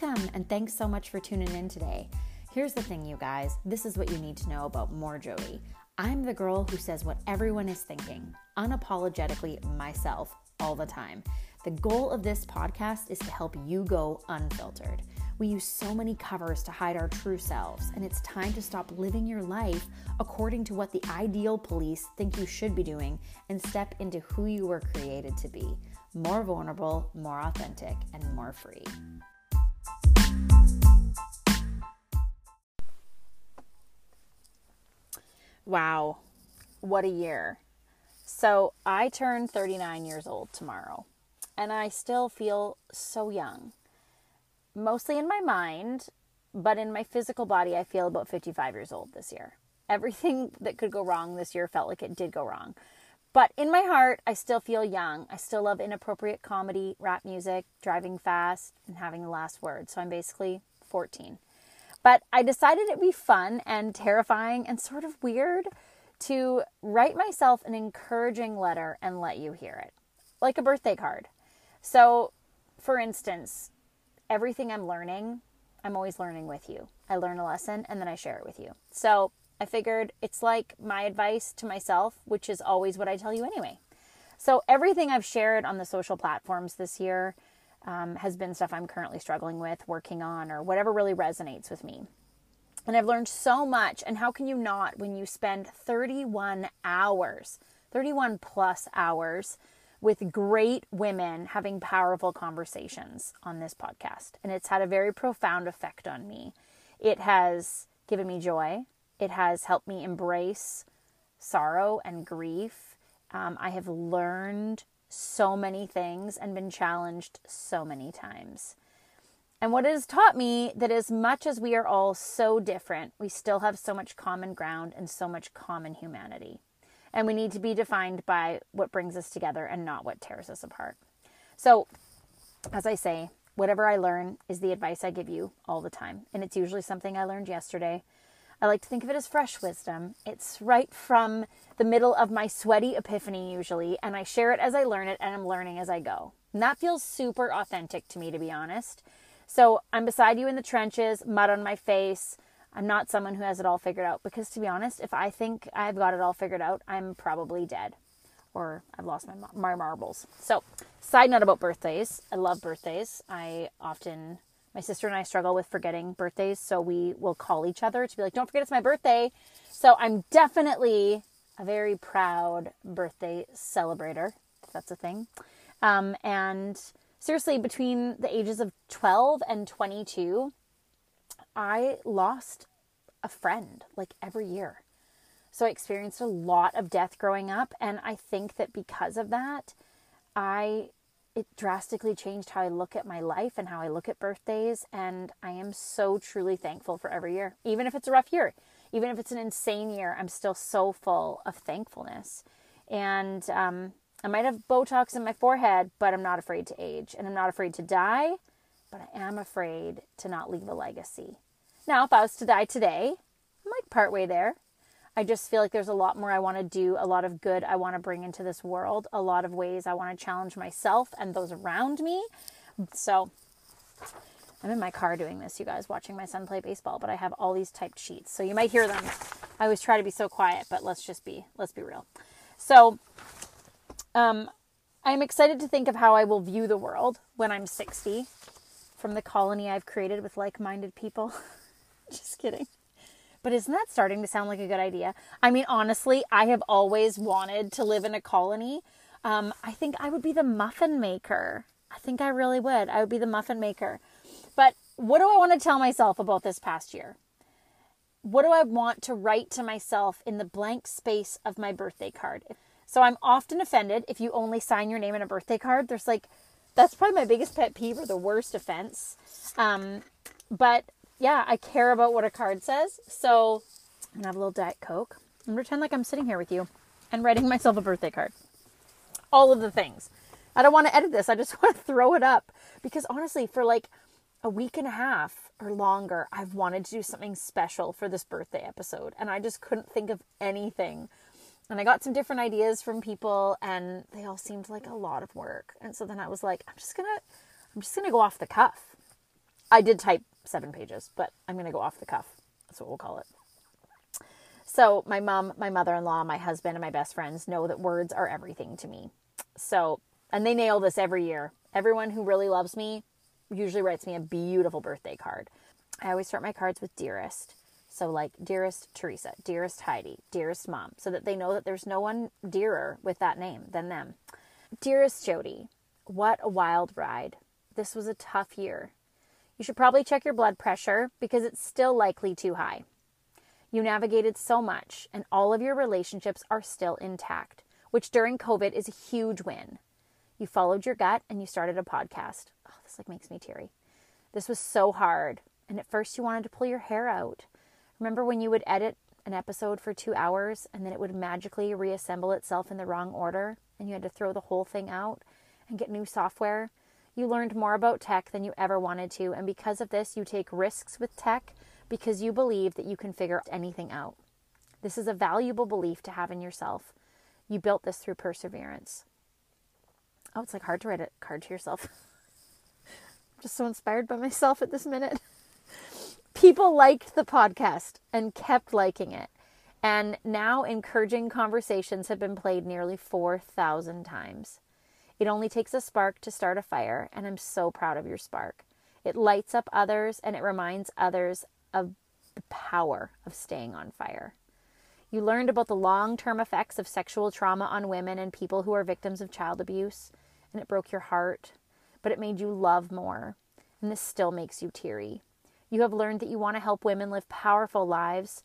Welcome, and thanks so much for tuning in today. Here's the thing, you guys this is what you need to know about More Jody. I'm the girl who says what everyone is thinking, unapologetically myself, all the time. The goal of this podcast is to help you go unfiltered. We use so many covers to hide our true selves, and it's time to stop living your life according to what the ideal police think you should be doing and step into who you were created to be more vulnerable, more authentic, and more free. Wow, what a year. So, I turn 39 years old tomorrow, and I still feel so young. Mostly in my mind, but in my physical body, I feel about 55 years old this year. Everything that could go wrong this year felt like it did go wrong. But in my heart, I still feel young. I still love inappropriate comedy, rap music, driving fast, and having the last word. So I'm basically 14. But I decided it'd be fun and terrifying and sort of weird to write myself an encouraging letter and let you hear it, like a birthday card. So, for instance, everything I'm learning, I'm always learning with you. I learn a lesson and then I share it with you. So, I figured it's like my advice to myself, which is always what I tell you anyway. So, everything I've shared on the social platforms this year um, has been stuff I'm currently struggling with, working on, or whatever really resonates with me. And I've learned so much. And how can you not when you spend 31 hours, 31 plus hours with great women having powerful conversations on this podcast? And it's had a very profound effect on me. It has given me joy, it has helped me embrace sorrow and grief. Um, I have learned so many things and been challenged so many times. And what it has taught me that as much as we are all so different, we still have so much common ground and so much common humanity. And we need to be defined by what brings us together and not what tears us apart. So, as I say, whatever I learn is the advice I give you all the time. And it's usually something I learned yesterday I like to think of it as fresh wisdom. It's right from the middle of my sweaty epiphany, usually, and I share it as I learn it and I'm learning as I go. And that feels super authentic to me, to be honest. So I'm beside you in the trenches, mud on my face. I'm not someone who has it all figured out because, to be honest, if I think I've got it all figured out, I'm probably dead or I've lost my, my marbles. So, side note about birthdays I love birthdays. I often my sister and I struggle with forgetting birthdays, so we will call each other to be like, don't forget it's my birthday. So I'm definitely a very proud birthday celebrator, if that's a thing. Um, and seriously, between the ages of 12 and 22, I lost a friend like every year. So I experienced a lot of death growing up. And I think that because of that, I it drastically changed how I look at my life and how I look at birthdays. And I am so truly thankful for every year, even if it's a rough year, even if it's an insane year, I'm still so full of thankfulness. And um, I might have Botox in my forehead, but I'm not afraid to age and I'm not afraid to die, but I am afraid to not leave a legacy. Now, if I was to die today, I'm like partway there. I just feel like there's a lot more I want to do, a lot of good I want to bring into this world, a lot of ways I want to challenge myself and those around me. So I'm in my car doing this, you guys, watching my son play baseball, but I have all these typed sheets. So you might hear them. I always try to be so quiet, but let's just be let's be real. So um I'm excited to think of how I will view the world when I'm 60 from the colony I've created with like-minded people. just kidding. But isn't that starting to sound like a good idea? I mean, honestly, I have always wanted to live in a colony. Um, I think I would be the muffin maker. I think I really would. I would be the muffin maker. But what do I want to tell myself about this past year? What do I want to write to myself in the blank space of my birthday card? So I'm often offended if you only sign your name in a birthday card. There's like, that's probably my biggest pet peeve or the worst offense. Um, but yeah, I care about what a card says. So I'm gonna have a little Diet Coke and pretend like I'm sitting here with you and writing myself a birthday card. All of the things. I don't want to edit this. I just want to throw it up because honestly, for like a week and a half or longer, I've wanted to do something special for this birthday episode and I just couldn't think of anything. And I got some different ideas from people and they all seemed like a lot of work. And so then I was like, I'm just going to I'm just going to go off the cuff. I did type seven pages, but I'm going to go off the cuff. That's what we'll call it. So, my mom, my mother in law, my husband, and my best friends know that words are everything to me. So, and they nail this every year. Everyone who really loves me usually writes me a beautiful birthday card. I always start my cards with dearest. So, like, dearest Teresa, dearest Heidi, dearest mom, so that they know that there's no one dearer with that name than them. Dearest Jody, what a wild ride. This was a tough year. You should probably check your blood pressure because it's still likely too high. You navigated so much, and all of your relationships are still intact, which during COVID is a huge win. You followed your gut and you started a podcast. Oh, this like makes me teary. This was so hard, and at first you wanted to pull your hair out. Remember when you would edit an episode for two hours and then it would magically reassemble itself in the wrong order, and you had to throw the whole thing out and get new software? You learned more about tech than you ever wanted to, and because of this, you take risks with tech because you believe that you can figure anything out. This is a valuable belief to have in yourself. You built this through perseverance. Oh, it's like hard to write a card to yourself. I'm just so inspired by myself at this minute. People liked the podcast and kept liking it. And now encouraging conversations have been played nearly 4,000 times. It only takes a spark to start a fire, and I'm so proud of your spark. It lights up others and it reminds others of the power of staying on fire. You learned about the long term effects of sexual trauma on women and people who are victims of child abuse, and it broke your heart, but it made you love more, and this still makes you teary. You have learned that you want to help women live powerful lives,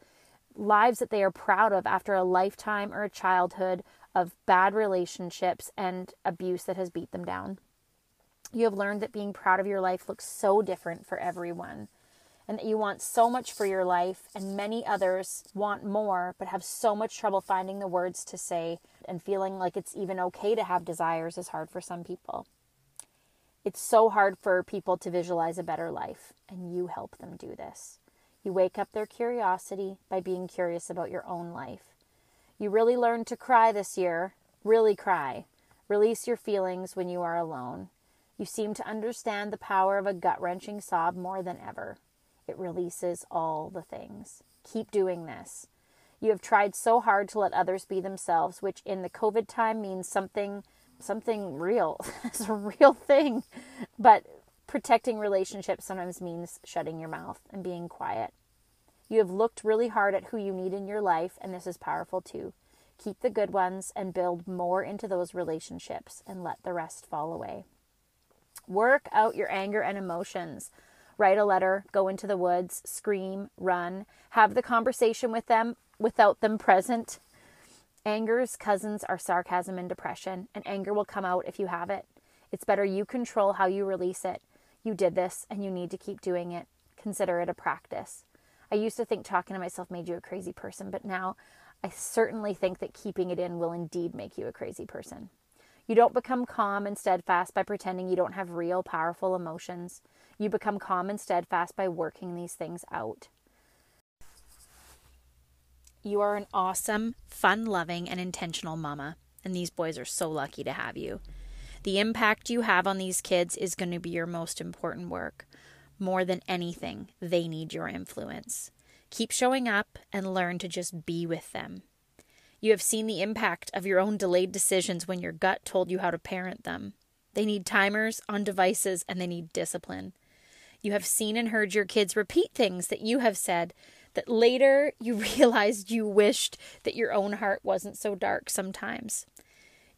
lives that they are proud of after a lifetime or a childhood of bad relationships and abuse that has beat them down. You have learned that being proud of your life looks so different for everyone and that you want so much for your life, and many others want more but have so much trouble finding the words to say, and feeling like it's even okay to have desires is hard for some people. It's so hard for people to visualize a better life, and you help them do this. You wake up their curiosity by being curious about your own life. You really learned to cry this year, really cry. Release your feelings when you are alone. You seem to understand the power of a gut wrenching sob more than ever. It releases all the things. Keep doing this. You have tried so hard to let others be themselves, which in the COVID time means something something real. it's a real thing. But protecting relationships sometimes means shutting your mouth and being quiet. You have looked really hard at who you need in your life, and this is powerful too. Keep the good ones and build more into those relationships and let the rest fall away. Work out your anger and emotions write a letter, go into the woods, scream, run, have the conversation with them without them present. Anger's cousins are sarcasm and depression, and anger will come out if you have it. It's better you control how you release it. You did this, and you need to keep doing it. Consider it a practice. I used to think talking to myself made you a crazy person, but now I certainly think that keeping it in will indeed make you a crazy person. You don't become calm and steadfast by pretending you don't have real, powerful emotions. You become calm and steadfast by working these things out. You are an awesome, fun loving, and intentional mama, and these boys are so lucky to have you. The impact you have on these kids is going to be your most important work. More than anything, they need your influence. Keep showing up and learn to just be with them. You have seen the impact of your own delayed decisions when your gut told you how to parent them. They need timers on devices and they need discipline. You have seen and heard your kids repeat things that you have said that later you realized you wished that your own heart wasn't so dark sometimes.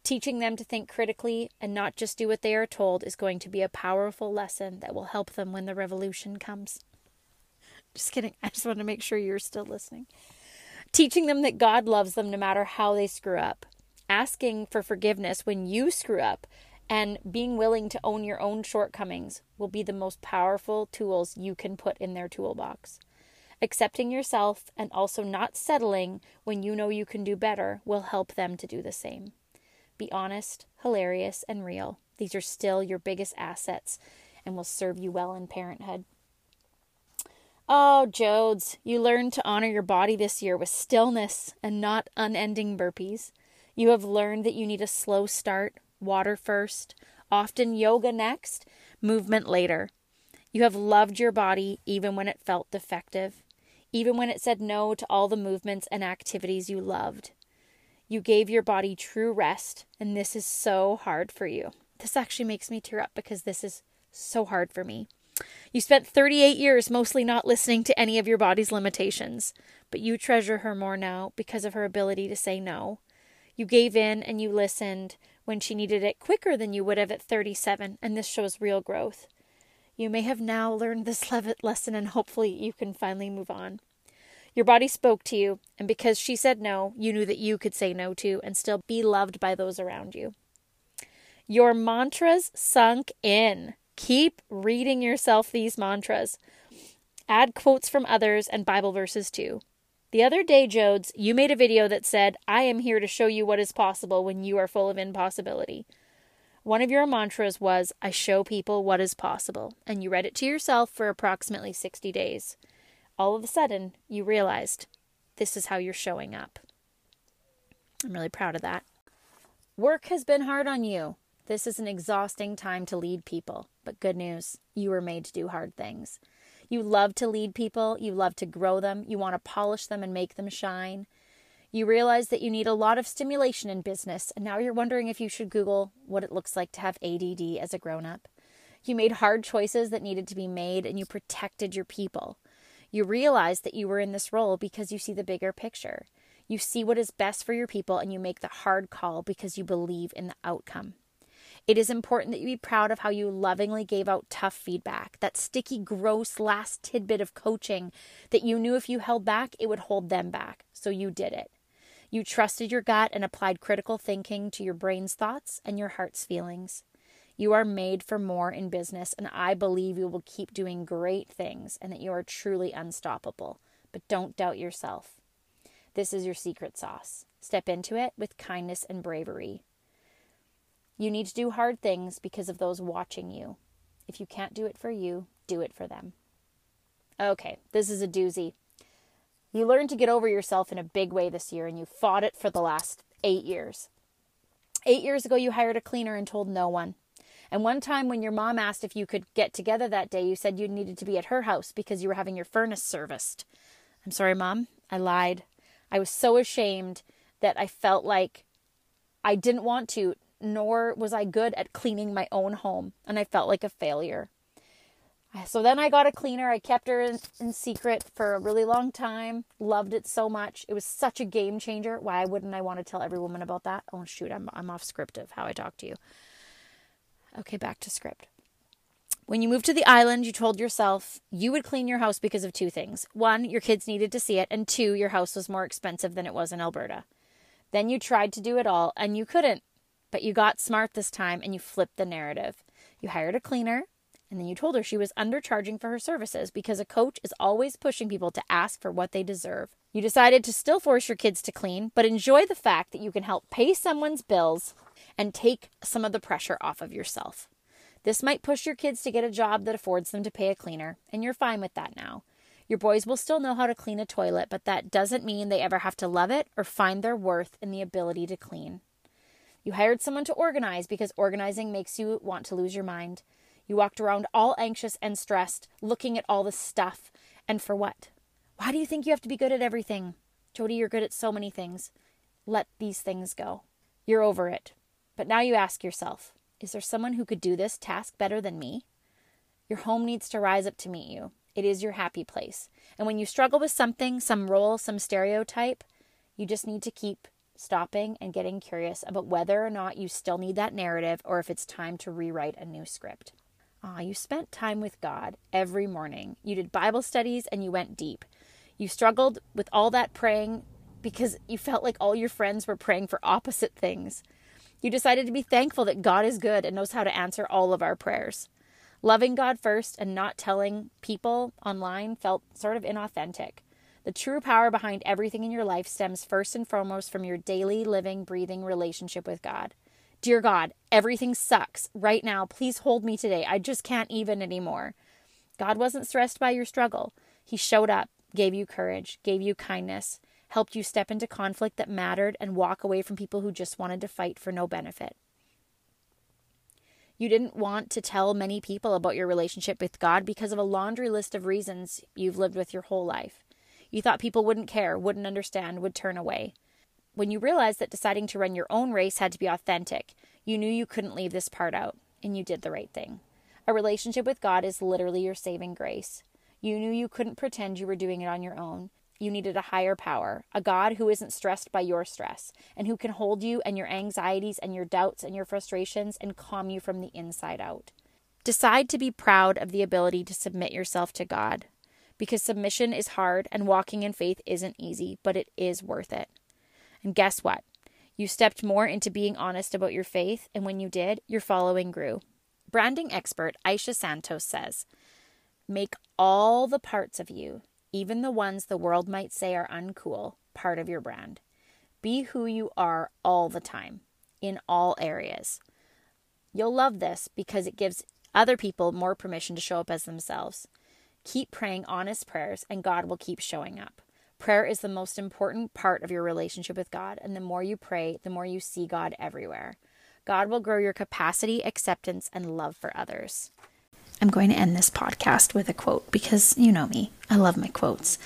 Teaching them to think critically and not just do what they are told is going to be a powerful lesson that will help them when the revolution comes. Just kidding. I just want to make sure you're still listening teaching them that God loves them no matter how they screw up, asking for forgiveness when you screw up, and being willing to own your own shortcomings will be the most powerful tools you can put in their toolbox. Accepting yourself and also not settling when you know you can do better will help them to do the same. Be honest, hilarious, and real. These are still your biggest assets and will serve you well in parenthood. Oh, Jodes, you learned to honor your body this year with stillness and not unending burpees. You have learned that you need a slow start, water first, often yoga next, movement later. You have loved your body even when it felt defective, even when it said no to all the movements and activities you loved. You gave your body true rest, and this is so hard for you. This actually makes me tear up because this is so hard for me. You spent 38 years mostly not listening to any of your body's limitations, but you treasure her more now because of her ability to say no. You gave in and you listened when she needed it quicker than you would have at 37, and this shows real growth. You may have now learned this lesson, and hopefully you can finally move on. Your body spoke to you, and because she said no, you knew that you could say no to and still be loved by those around you. Your mantras sunk in. Keep reading yourself these mantras. Add quotes from others and Bible verses too. The other day, Jodes, you made a video that said, I am here to show you what is possible when you are full of impossibility. One of your mantras was, I show people what is possible, and you read it to yourself for approximately 60 days all of a sudden you realized this is how you're showing up. I'm really proud of that. Work has been hard on you. This is an exhausting time to lead people, but good news, you were made to do hard things. You love to lead people, you love to grow them, you want to polish them and make them shine. You realize that you need a lot of stimulation in business, and now you're wondering if you should Google what it looks like to have ADD as a grown up. You made hard choices that needed to be made, and you protected your people. You realize that you were in this role because you see the bigger picture. You see what is best for your people and you make the hard call because you believe in the outcome. It is important that you be proud of how you lovingly gave out tough feedback, that sticky, gross last tidbit of coaching that you knew if you held back, it would hold them back. So you did it. You trusted your gut and applied critical thinking to your brain's thoughts and your heart's feelings. You are made for more in business, and I believe you will keep doing great things and that you are truly unstoppable. But don't doubt yourself. This is your secret sauce. Step into it with kindness and bravery. You need to do hard things because of those watching you. If you can't do it for you, do it for them. Okay, this is a doozy. You learned to get over yourself in a big way this year, and you fought it for the last eight years. Eight years ago, you hired a cleaner and told no one. And one time when your mom asked if you could get together that day, you said you needed to be at her house because you were having your furnace serviced. I'm sorry, mom. I lied. I was so ashamed that I felt like I didn't want to, nor was I good at cleaning my own home, and I felt like a failure. So then I got a cleaner. I kept her in, in, secret for a really long time. Loved it so much. It was such a game changer. Why wouldn't I want to tell every woman about that? Oh shoot, I'm I'm off script of how I talk to you. Okay, back to script. When you moved to the island, you told yourself you would clean your house because of two things. One, your kids needed to see it, and two, your house was more expensive than it was in Alberta. Then you tried to do it all, and you couldn't. But you got smart this time and you flipped the narrative. You hired a cleaner, and then you told her she was undercharging for her services because a coach is always pushing people to ask for what they deserve. You decided to still force your kids to clean, but enjoy the fact that you can help pay someone's bills and take some of the pressure off of yourself. This might push your kids to get a job that affords them to pay a cleaner, and you're fine with that now. Your boys will still know how to clean a toilet, but that doesn't mean they ever have to love it or find their worth in the ability to clean. You hired someone to organize because organizing makes you want to lose your mind. You walked around all anxious and stressed, looking at all the stuff. And for what? Why do you think you have to be good at everything? Jody, you're good at so many things. Let these things go. You're over it. But now you ask yourself is there someone who could do this task better than me? Your home needs to rise up to meet you. It is your happy place. And when you struggle with something, some role, some stereotype, you just need to keep stopping and getting curious about whether or not you still need that narrative or if it's time to rewrite a new script. Ah, you spent time with God every morning. You did Bible studies and you went deep. You struggled with all that praying because you felt like all your friends were praying for opposite things. You decided to be thankful that God is good and knows how to answer all of our prayers. Loving God first and not telling people online felt sort of inauthentic. The true power behind everything in your life stems first and foremost from your daily living, breathing relationship with God. Dear God, everything sucks. Right now, please hold me today. I just can't even anymore. God wasn't stressed by your struggle. He showed up, gave you courage, gave you kindness, helped you step into conflict that mattered and walk away from people who just wanted to fight for no benefit. You didn't want to tell many people about your relationship with God because of a laundry list of reasons you've lived with your whole life. You thought people wouldn't care, wouldn't understand, would turn away. When you realized that deciding to run your own race had to be authentic, you knew you couldn't leave this part out, and you did the right thing. A relationship with God is literally your saving grace. You knew you couldn't pretend you were doing it on your own. You needed a higher power, a God who isn't stressed by your stress, and who can hold you and your anxieties and your doubts and your frustrations and calm you from the inside out. Decide to be proud of the ability to submit yourself to God, because submission is hard and walking in faith isn't easy, but it is worth it. And guess what? You stepped more into being honest about your faith, and when you did, your following grew. Branding expert Aisha Santos says, Make all the parts of you, even the ones the world might say are uncool, part of your brand. Be who you are all the time, in all areas. You'll love this because it gives other people more permission to show up as themselves. Keep praying honest prayers, and God will keep showing up. Prayer is the most important part of your relationship with God, and the more you pray, the more you see God everywhere. God will grow your capacity, acceptance, and love for others. I'm going to end this podcast with a quote because you know me, I love my quotes.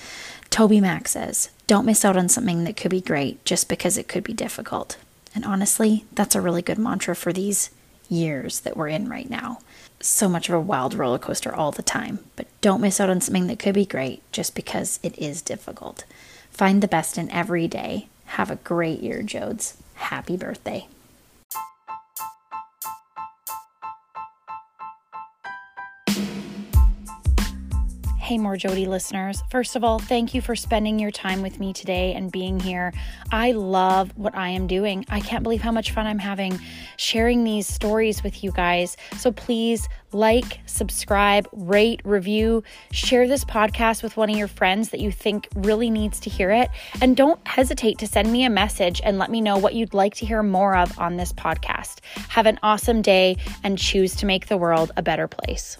TobyMac says, Don't miss out on something that could be great just because it could be difficult. And honestly, that's a really good mantra for these years that we're in right now. So much of a wild roller coaster all the time, but don't miss out on something that could be great just because it is difficult. Find the best in every day. Have a great year, Jodes. Happy birthday. Hey, more Jody listeners. First of all, thank you for spending your time with me today and being here. I love what I am doing. I can't believe how much fun I'm having sharing these stories with you guys. So please like, subscribe, rate, review, share this podcast with one of your friends that you think really needs to hear it. And don't hesitate to send me a message and let me know what you'd like to hear more of on this podcast. Have an awesome day and choose to make the world a better place.